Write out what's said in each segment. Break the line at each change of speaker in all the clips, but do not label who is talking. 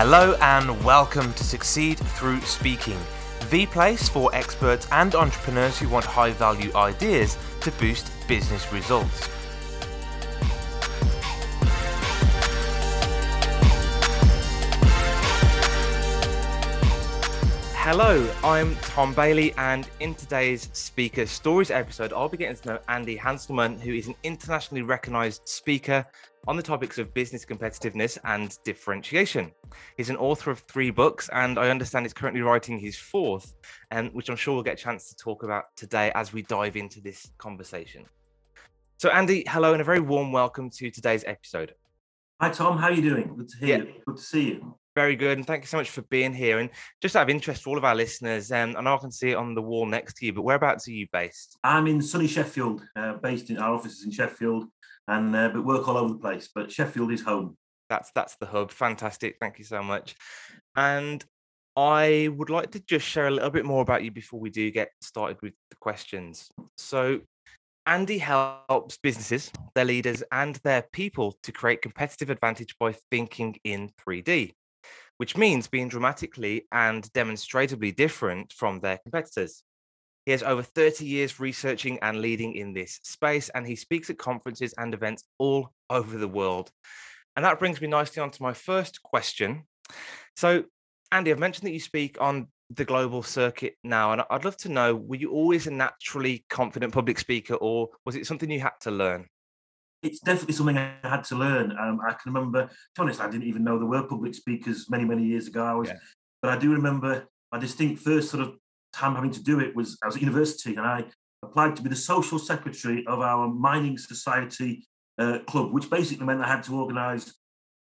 Hello and welcome to Succeed Through Speaking, the place for experts and entrepreneurs who want high value ideas to boost business results. Hello, I'm Tom Bailey, and in today's Speaker Stories episode, I'll be getting to know Andy Hanselman, who is an internationally recognized speaker on the topics of business competitiveness and differentiation. He's an author of three books, and I understand he's currently writing his fourth, and which I'm sure we'll get a chance to talk about today as we dive into this conversation. So, Andy, hello, and a very warm welcome to today's episode.
Hi, Tom. How are you doing? Good to hear yeah. you. Good to see you.
Very good, and thank you so much for being here. And just out of interest for all of our listeners, um, I know I can see it on the wall next to you, but whereabouts are you based?
I'm in sunny Sheffield, uh, based in our offices in Sheffield, and uh, but work all over the place. But Sheffield is home.
That's that's the hub. Fantastic. Thank you so much. And I would like to just share a little bit more about you before we do get started with the questions. So, Andy helps businesses, their leaders, and their people to create competitive advantage by thinking in 3D which means being dramatically and demonstrably different from their competitors. He has over 30 years researching and leading in this space, and he speaks at conferences and events all over the world. And that brings me nicely on to my first question. So, Andy, I've mentioned that you speak on the global circuit now, and I'd love to know were you always a naturally confident public speaker, or was it something you had to learn?
it's definitely something I had to learn. Um, I can remember, to be honest, I didn't even know there were public speakers many, many years ago. I was, yeah. but I do remember my distinct first sort of time having to do it was I was at university and I applied to be the social secretary of our mining society uh, club, which basically meant I had to organise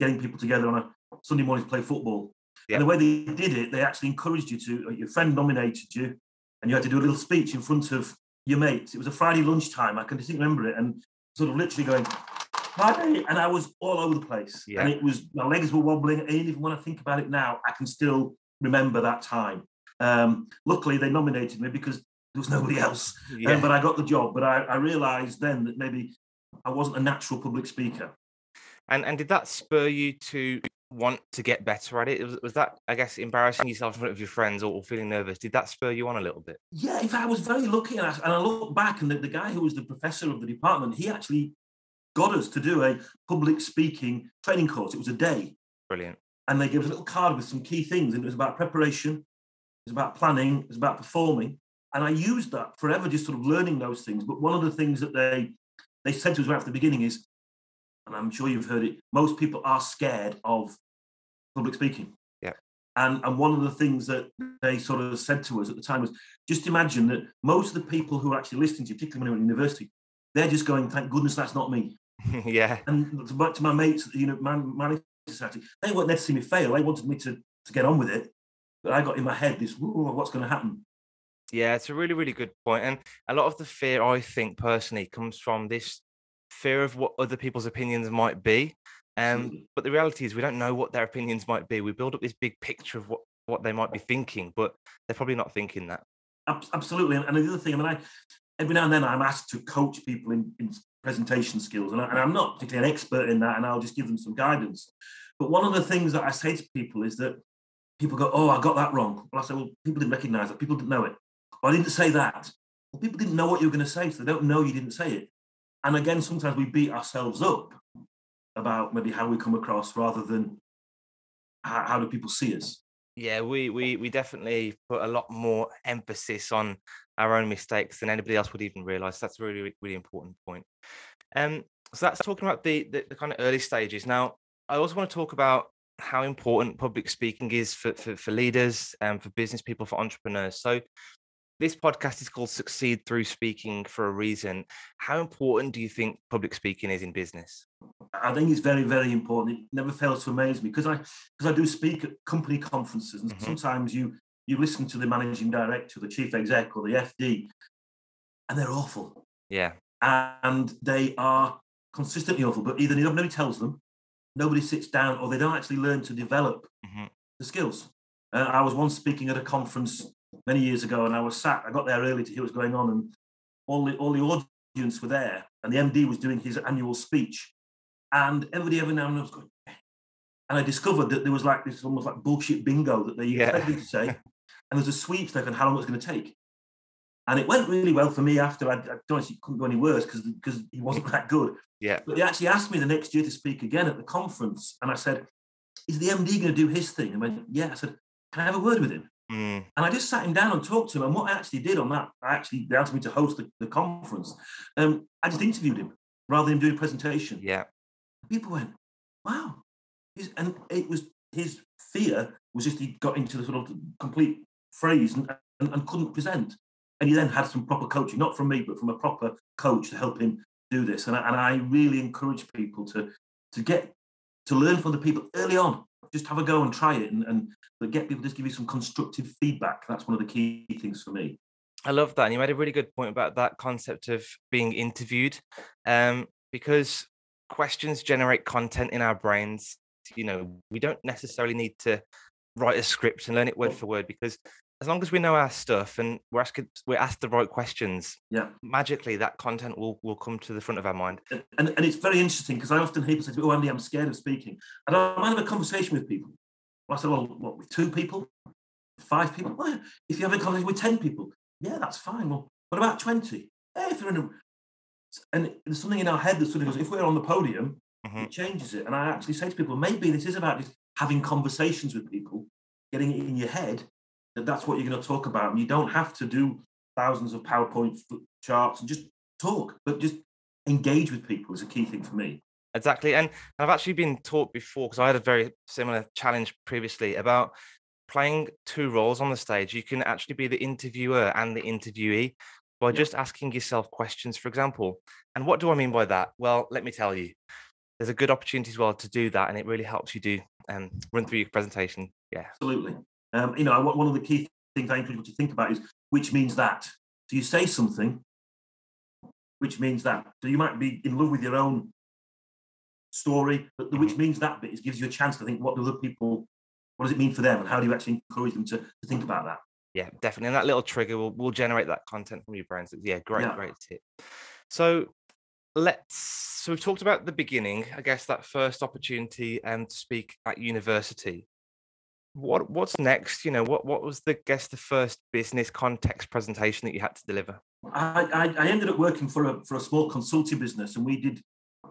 getting people together on a Sunday morning to play football. Yeah. And the way they did it, they actually encouraged you to. Uh, your friend nominated you, and you had to do a little speech in front of your mates. It was a Friday lunchtime. I can distinctly remember it, and sort of literally going, Friday, and I was all over the place. Yeah. And it was, my legs were wobbling. And even when I want to think about it now, I can still remember that time. Um, luckily, they nominated me because there was nobody else. Um, yeah. Um, but I got the job. But I, I realized then that maybe I wasn't a natural public speaker.
And and did that spur you to want to get better at it? Was, was that, I guess, embarrassing yourself in front of your friends or, or, feeling nervous? Did that spur you on a little bit?
Yeah, in fact, I was very lucky. And I, and I look back, and the, the guy who was the professor of the department, he actually got us to do a public speaking training course. It was a day.
Brilliant.
And they gave us a little card with some key things, and it was about preparation, it was about planning, It's about performing. And I used that forever, just sort of learning those things. But one of the things that they they said to us right from the beginning is and I'm sure you've heard it, most people are scared of public speaking.
Yeah.
And, and one of the things that they sort of said to us at the time was just imagine that most of the people who are actually listening to you, particularly when you're at university, they're just going, thank goodness that's not me.
yeah.
And to my mates, you know, my, my society, they weren't there to see me fail. They wanted me to, to get on with it. But I got in my head this, what's going to happen?
Yeah, it's a really, really good point. And a lot of the fear, I think personally, comes from this fear of what other people's opinions might be. Um, but the reality is, we don't know what their opinions might be. We build up this big picture of what, what they might be thinking, but they're probably not thinking that.
Absolutely. And the other thing, I mean, I every now and then I'm asked to coach people in, in presentation skills, and, I, am not particularly an expert in that, and I'll just give them some guidance. But one of the things that I say to people is that people go, "Oh, I got that wrong." Well, I say, "Well, people didn't recognise it. People didn't know it. Well, I didn't say that. Well, people didn't know what you were going to say, so they don't know you didn't say it. And again, sometimes we beat ourselves up about maybe how we come across rather than how, how do people see us.
Yeah, we, we we definitely put a lot more emphasis on our own mistakes than anybody else would even realize. That's a really, really important point. Um, so that's talking about the, the, the kind of early stages. Now, I also want to talk about how important public speaking is for, for, for leaders and for business people, for entrepreneurs. So this podcast is called Succeed Through Speaking for a reason. How important do you think public speaking is in business?
I think it's very, very important. It never fails to amaze me because I because I do speak at company conferences, and mm-hmm. sometimes you you listen to the managing director, the chief exec, or the FD, and they're awful.
Yeah,
and they are consistently awful. But either nobody tells them, nobody sits down, or they don't actually learn to develop mm-hmm. the skills. Uh, I was once speaking at a conference many years ago, and I was sat. I got there early to hear what was going on, and all the all the audience were there, and the MD was doing his annual speech, and everybody every now and then was going, and I discovered that there was like this almost like bullshit bingo that they
Yeah.
expected to say, and there's a sweepstake on how long it's going to take. And it went really well for me after. I, I don't honestly it couldn't go any worse because because he wasn't that good.
Yeah.
But they actually asked me the next year to speak again at the conference, and I said, "Is the MD going to do his thing?" And I went, "Yeah." I said, "Can I have a word with him?"
Mm,
And I just sat him down and talked to him. And what I actually did on that, I actually they asked me to host the, the conference. Um, I just interviewed him rather than doing a presentation.
yeah.
People went, "Wow!" He's, and it was his fear was just he got into the sort of complete phrase and, and, and couldn't present. And he then had some proper coaching, not from me, but from a proper coach to help him do this. And I, and I really encourage people to to get to learn from the people early on. Just have a go and try it, and, and but get people to just give you some constructive feedback. That's one of the key things for me.
I love that. And you made a really good point about that concept of being interviewed. Um, because questions generate content in our brains. You know, we don't necessarily need to write a script and learn it word for word because as long as we know our stuff and we're asking we're asked the right questions,
Yeah.
magically that content will will come to the front of our mind.
And, and, and it's very interesting because I often hear people say me, Oh, Andy, I'm scared of speaking. And I might have a conversation with people. Well, I said, Well, what, with two people? Five people? Well, if you have a conversation with 10 people, yeah, that's fine. Well, what about 20? Hey, if you're in a, and there's something in our head that sort of goes, if we're on the podium,
Mhm.
it changes it. And I actually say to people, maybe this is about just having conversations with people, getting it in your head that that's what you're going to talk about. And you don't have to do thousands of PowerPoint charts and just talk, but just engage with people is a key thing for me.
Exactly. And I've actually been taught before because I had a very similar challenge previously about playing two roles on the stage. You can actually be the interviewer and the interviewee by
Yeah.
just asking yourself questions, for example. And what do I mean by that? Well, let me tell you. There's a good opportunity as well to do that, and it really helps you do um, run through your presentation. Yeah.
Absolutely. Um, you know, one of the key things I encourage people to think about is which means that. So you say something, which means that. So you might be in love with your own story, but the which means that bit is gives you a chance to think what do other people, what does it mean for them, and how do you actually encourage them to, to think about that?
Yeah, definitely. And that little trigger will, will generate that content from your brain. So yeah, great,
Yeah.
great tip. So let's so we've talked about the beginning, I guess that first opportunity um to speak at university. What what's next? You know, what what was the guess the first business context presentation that you had to deliver?
I, I, I ended up working for a for a small consulting business, and we did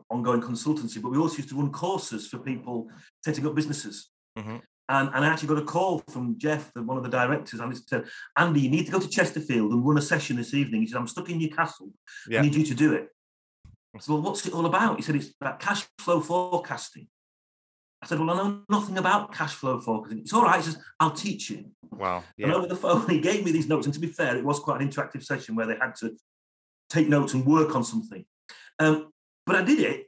ongoing consultancy, but we also used to run courses for people setting up businesses.
Mhm.
And, and I actually got a call from Jeff, the, one of the directors, and he said, Andy, you need to go to Chesterfield and run a session this evening. He said, I'm stuck in Newcastle.
Yeah.
I need you to do it. I said, Well, what's it all about? He said, It's about cash flow forecasting. I said, Well, I know nothing about cash flow forecasting. It's all right. He says, I'll teach you.
Wow.
And over the phone, he gave me these notes. And to be fair, it was quite an interactive session where they had to take notes and work on something. Um, but I did it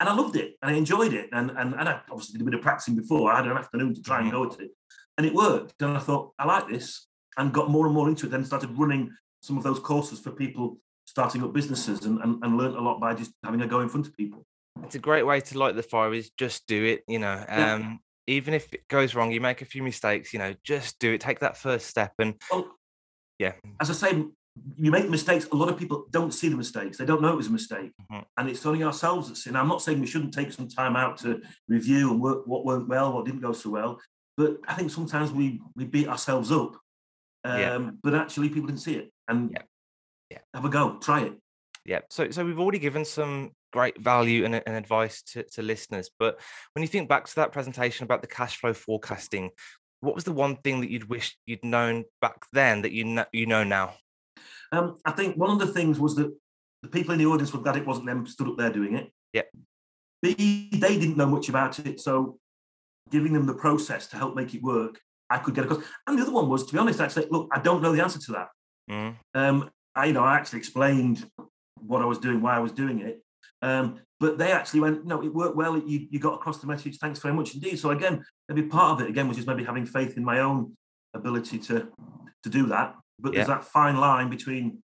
and I loved it and I enjoyed it. And, and, and I obviously did a bit of practicing before. I had an afternoon to try and go at it. And it worked. And I thought, I like this and got more and more into it. Then started running some of those courses for people starting up businesses and, and, and learned a lot by just having a go in front of people.
It's a great way to light the fire is just do it, you know.
Yeah.
Um even if it goes wrong, you make a few mistakes, you know, just do it. Take that first step and
Well,
Yeah.
As I say, you make mistakes. A lot of people don't see the mistakes. They don't know it was a mistake,
Mhm.
and it's only ourselves that sin. I'm not saying we shouldn't take some time out to review and work what went well, what didn't go so well. But I think sometimes we we beat ourselves up. Um,
Yeah.
But actually, people didn't see it. And
Yeah. Yeah.
have a go. Try it.
Yeah. So so we've already given some great value and, and advice to, to listeners. But when you think back to that presentation about the cash flow forecasting, what was the one thing that you'd wish you'd known back then that you know you know now?
Um, I think one of the things was that the people in the audience were glad it wasn't them stood up there doing it.
Yeah.
B, they didn't know much about it, so giving them the process to help make it work, I could get across. And the other one was, to be honest, I said, look, I don't know the answer to that.
Mm,
Um, I, you know, I actually explained what I was doing, why I was doing it. Um, but they actually went, no, it worked well. You, you got across the message. Thanks very much indeed. So again, maybe part of it again was just maybe having faith in my own ability to to do that. But there's that fine line between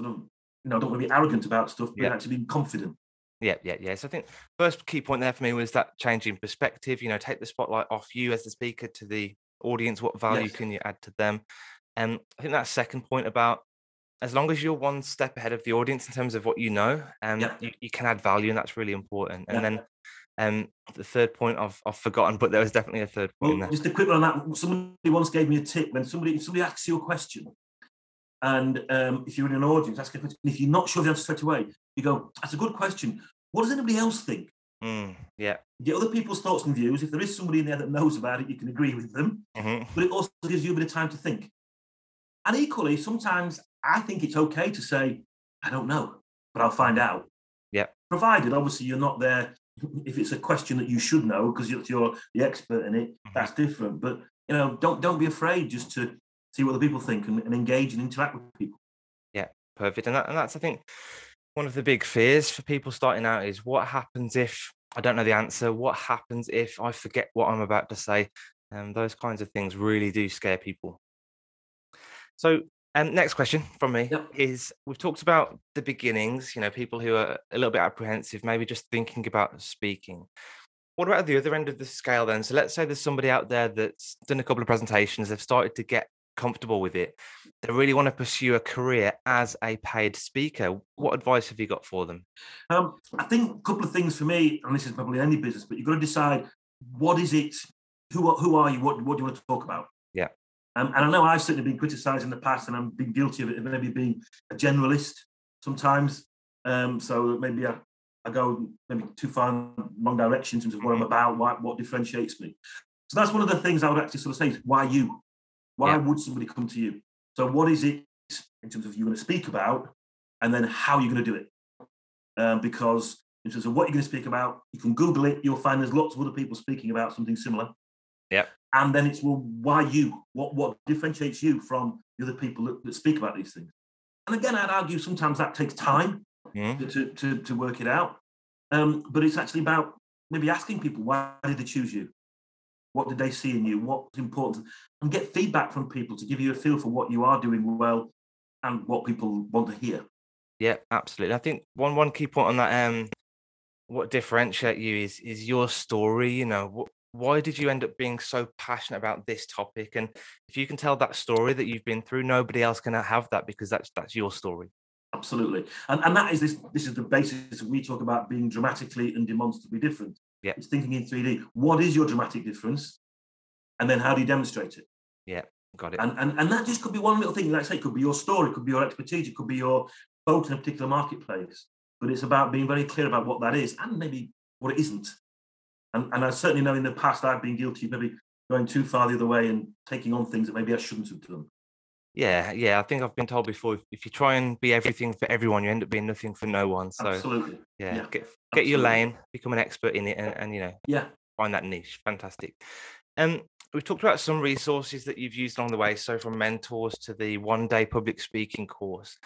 sort of, you know, I don't want to be arrogant about stuff, but
Yeah.
actually being confident.
Yeah, yeah, yeah. So I think first key point there for me was that change in perspective. You know, take the spotlight off you as the speaker to the audience. What value
Yes.
can you add to them? And I think that second point about as long as you're one step ahead of the audience in terms of what you know, um,
Yeah.
you, you can add value, and that's really important. And
Yeah.
then Um, the third point I've, I've forgotten, but there was definitely a third point.
Well, just a quick one on that. Somebody once gave me a tip when somebody if somebody asks you a question, and um, if you're in an audience, ask a question, if you're not sure the answer straight away, you go, "That's a good question. What does anybody else think?"
Mm, yeah.
Get other people's thoughts and views. If there is somebody in there that knows about it, you can agree with them.
Mm-hmm.
But it also gives you a bit of time to think. And equally, sometimes I think it's okay to say, I don't know, but I'll find out.
Yeah.
Provided, obviously, you're not there. If it's a question that you should know because you're, you're the expert in it,
Mhm.
that's different. But you know, don't don't be afraid just to see what the people think and, and engage and interact with people.
Yeah, perfect. And, that, and that's, I think, one of the big fears for people starting out is what happens if I don't know the answer? What happens if I forget what I'm about to say? And those kinds of things really do scare people. So, um, next question from me
Yep.
is we've talked about the beginnings, you know, people who are a little bit apprehensive, maybe just thinking about speaking. What about the other end of the scale then? So, let's say there's somebody out there that's done a couple of presentations, they've started to get comfortable with it, they really want to pursue a career as a paid speaker. What advice have you got for them?
Um, I think a couple of things for me, and this is probably any business, but you've got to decide what is it, who are, who are you, what, what do you want to talk about?
Yeah.
Um, and I know I've certainly been criticised in the past, and I've been guilty of it, of maybe being a generalist sometimes. Um, so maybe I, I go maybe too far in wrong direction in terms of what I'm about, what, what differentiates me. So that's one of the things I would actually sort of say: is why you? Why
Yeah.
would somebody come to you? So what is it in terms of you going to speak about, and then how you're going to do it? Um, because in terms of what you're going to speak about, you can Google it. You'll find there's lots of other people speaking about something similar.
Yep.
And then it's well, why you? What what differentiates you from the other people that, that speak about these things? And again, I'd argue sometimes that takes time
Mhm.
to, to, to, to work it out. Um, but it's actually about maybe asking people why did they choose you? What did they see in you? What's important? And get feedback from people to give you a feel for what you are doing well and what people want to hear.
Yeah, absolutely. I think one one key point on that, um, what differentiate you is is your story. You know, wh- why did you end up being so passionate about this topic? And if you can tell that story that you've been through, nobody else can have that because that's that's your story.
Absolutely. And, and that is this this is the basis we talk about being dramatically and demonstrably different.
Yeah.
It's thinking in 3D. What is your dramatic difference? And then how do you demonstrate it?
Yeah, got it.
And, and and that just could be one little thing. Like I say, it could be your story, it could be your expertise, it could be your vote in a particular marketplace. But it's about being very clear about what that is and maybe what it isn't. And and I certainly know in the past I've been guilty of maybe going too far the other way and taking on things that maybe I shouldn't have done.
Yeah, yeah. I think I've been told before if, if you try and be everything for everyone, you end up being nothing for no one. So
Absolutely.
yeah,
yeah,
get get your lane, become an expert in it, and, and you know
Yeah.
find that niche. Fantastic. Um, we've talked about some resources that you've used along the way. So from mentors to the one day public speaking course.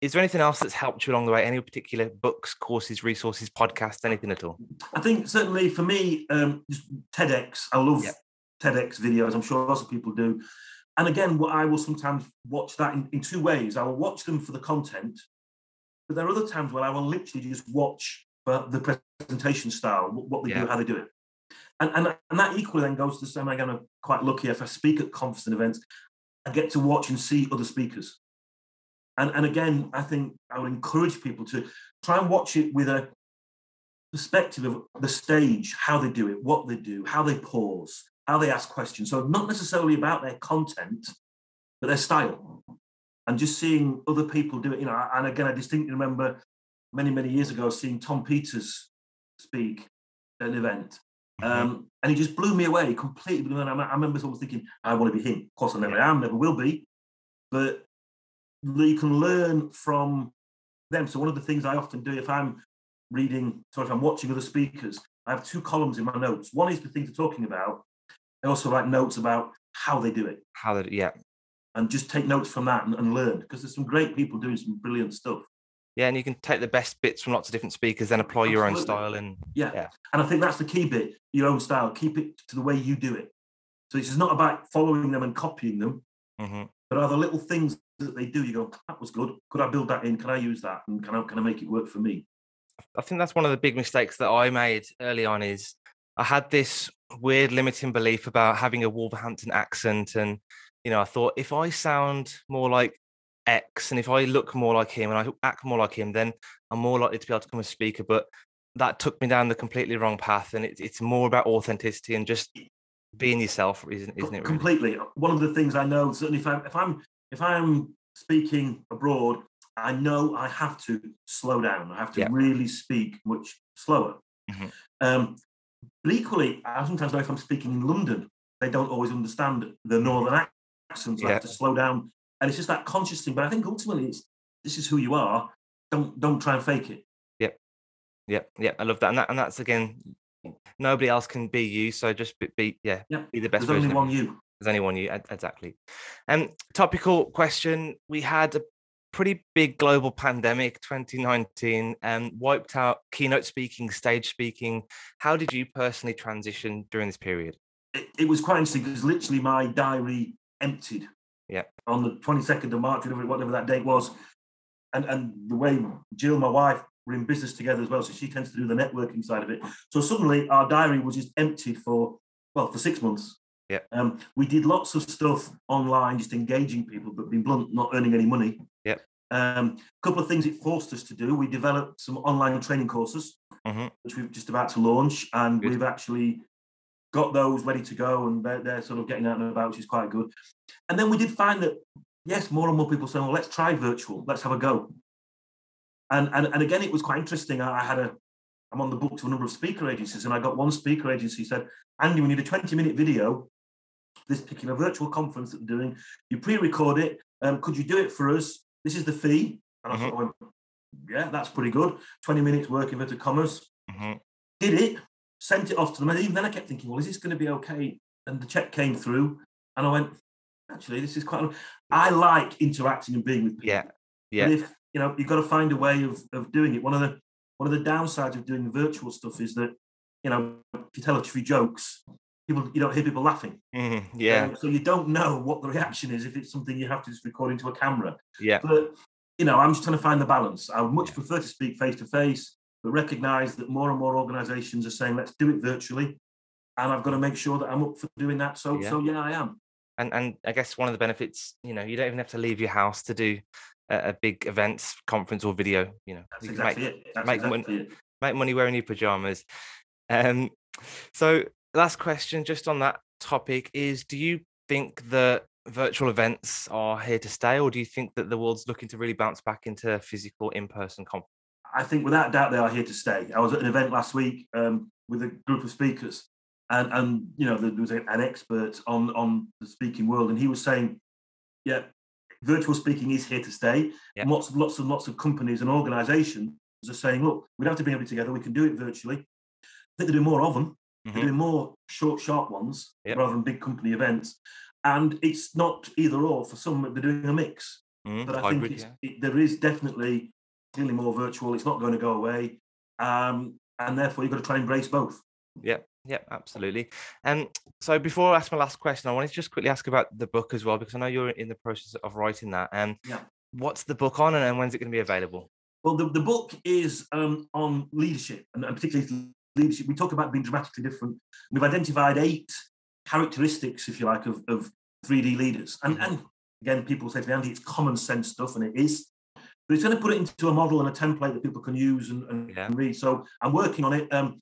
Is there anything else that's helped you along the way? Any particular books, courses, resources, podcasts, anything at all?
I think certainly for me, um, just TEDx. I love
Yep.
TEDx videos. I'm sure lots of people do. And again, what I will sometimes watch that in, in two ways. I will watch them for the content, but there are other times where I will literally just watch for the presentation style, what what they
Yeah.
do, how they do it. And, and, and that equally then goes to the same. Again, I'm quite lucky if I speak at conference and events, I get to watch and see other speakers. And, and again, I think I would encourage people to try and watch it with a perspective of the stage, how they do it, what they do, how they pause, how they ask questions. So not necessarily about their content, but their style. And just seeing other people do it, you know, and again, I distinctly remember many, many years ago seeing Tom Peters speak at an event.
Mhm.
Um, and he just blew me away completely. away. I I remember someone thinking, I want to be him. Of course, I never am, never will be. But you can learn from them. So one of the things I often do if I'm reading, so if I'm watching other speakers, I have two columns in my notes. One is the things they're talking about. I also write notes about how they do it
How that? Yeah,
and just take notes from that and, and learn because there's some great people doing some brilliant stuff.
yeah. And you can take the best bits from lots of different speakers, then apply your own style. And
Yeah.
Yeah.
And I think that's the key bit, your own style. Keep it to the way you do it. So it's not about following them and copying them,
Mhm.
but are little things that they do, you go, that was good. Could I build that in? Can I use that? And can I can I make it work for me?
I think that's one of the big mistakes that I made early on is I had this weird limiting belief about having a Wolverhampton accent. And, you know, I thought if I sound more like X and if I look more like him and I act more like him, then I'm more likely to be able to become a speaker. But that took me down the completely wrong path, and it, it's more about authenticity and just being yourself, isn't, isn't it? Really?
Completely. One of the things I know certainly if I'm if I'm if I'm speaking abroad, I know I have to slow down. I have to really speak much slower. Mm-hmm. Um, but equally, I sometimes know if I'm speaking in London, they don't always understand the northern accent. So I have to slow down, and it's just that conscious thing. But I think ultimately, it's this is who you are. Don't don't try and fake it.
Yep, yep, yep. I love that, and that, and that's again, nobody else can be you. So just be, be yeah,
yeah,
be the best.
There's only one you.
There's only one you. Exactly. Um, topical question. We had a pretty big global pandemic 2019 and wiped out keynote speaking stage speaking how did you personally transition during this period
it, it was quite interesting because literally my diary emptied
yeah
on the 22nd of march whatever, whatever that date was and and the way jill my wife were in business together as well so she tends to do the networking side of it so suddenly our diary was just emptied for well for six months
yeah.
Um, we did lots of stuff online, just engaging people, but being blunt, not earning any money.
Yeah.
Um, a couple of things it forced us to do. We developed some online training courses,
mm-hmm.
which we're just about to launch, and good. we've actually got those ready to go, and they're, they're sort of getting out and about, which is quite good. And then we did find that yes, more and more people saying, "Well, let's try virtual. Let's have a go." And and and again, it was quite interesting. I, I had a I'm on the book to a number of speaker agencies, and I got one speaker agency said, Andy, we need a 20 minute video this particular virtual conference that we're doing. You pre-record it. Um, could you do it for us? This is the fee. And mm-hmm. thought, well, yeah, that's pretty good. 20 minutes work inverted commas.
Mm-hmm.
Did it, sent it off to them. And even then I kept thinking, well, is this going to be okay? And the check came through. And I went, actually, this is quite. I like interacting and being with people.
Yeah. Yeah.
But if you know, you've got to find a way of, of doing it. One of the one of the downsides of doing virtual stuff is that, you know, if you tell a few jokes, people you don't hear people laughing.
Mm, yeah. Um,
so you don't know what the reaction is if it's something you have to just record into a camera.
Yeah.
But you know, I'm just trying to find the balance. I would much yeah. prefer to speak face to face, but recognize that more and more organizations are saying, let's do it virtually. And I've got to make sure that I'm up for doing that. So yeah. so yeah, I am.
And and I guess one of the benefits, you know, you don't even have to leave your house to do a, a big events, conference or video. You know,
That's you exactly
make,
it. That's
make
exactly
money,
it.
make money wearing your pajamas. Um, so last question just on that topic is do you think that virtual events are here to stay or do you think that the world's looking to really bounce back into physical in-person conference
i think without doubt they are here to stay. I was at an event last week um, with a group of speakers and and you know there was an expert on on the speaking world and he was saying yeah virtual speaking is here to stay. Yeah. lots of lots and lots of companies and organizations are saying look we don't have to bring everybody together. We can do it virtually. I think they're doing more of them Mm-hmm. They're doing more short, sharp ones yep. rather than big company events. And it's not either or. For some, they're doing a mix.
Mm,
but I
hybrid,
think
yeah.
it, there is definitely clearly more virtual. It's not going to go away. Um, and therefore, you've got to try and embrace both.
Yeah, yeah, absolutely. And so before I ask my last question, I wanted to just quickly ask about the book as well, because I know you're in the process of writing that. And
yeah.
what's the book on and when's it going to be available?
Well, the, the book is um, on leadership and, and particularly leadership, we talk about being dramatically different. We've identified eight characteristics, if you like, of, of 3D leaders. And, and again, people say to me, Andy, it's common sense stuff, and it is. But it's going to put it into a model and a template that people can use and, and,
yeah.
read. So I'm working on it. Um,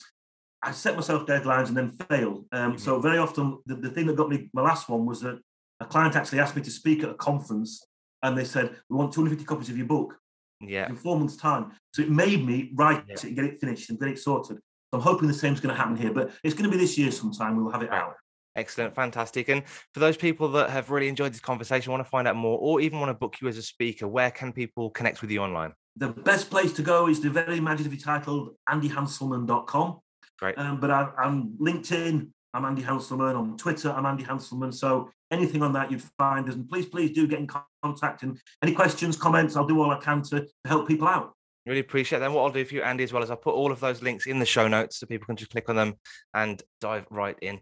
I set myself deadlines and then fail. Um, mm-hmm. So very often, the, the thing that got me my last one was that a client actually asked me to speak at a conference, and they said, "We want 250 copies of your book."
Yeah.
In four months' time. So it made me write yeah. it and get it finished and get it sorted. I'm hoping the same is going to happen here, but it's going to be this year sometime. We'll have it out.
Excellent, fantastic. And for those people that have really enjoyed this conversation, want to find out more, or even want to book you as a speaker, where can people connect with you online?
The best place to go is the very imaginatively titled andyhanselman.com.
Great.
Um, but I, am LinkedIn, I'm Andy Hanselman. On Twitter, I'm Andy Hanselman. So anything on that you'd find us. And please, please do get in contact. And any questions, comments, I'll do all I can to, to help people out.
Really appreciate that. what I'll do for you, Andy, as well, is I'll put all of those links in the show notes so people can just click on them and dive right in.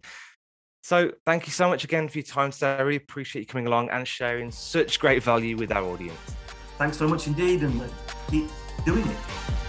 So thank you so much again for your time today. I really appreciate you coming along and sharing such great value with our audience.
Thanks so much indeed, and uh, keep doing it.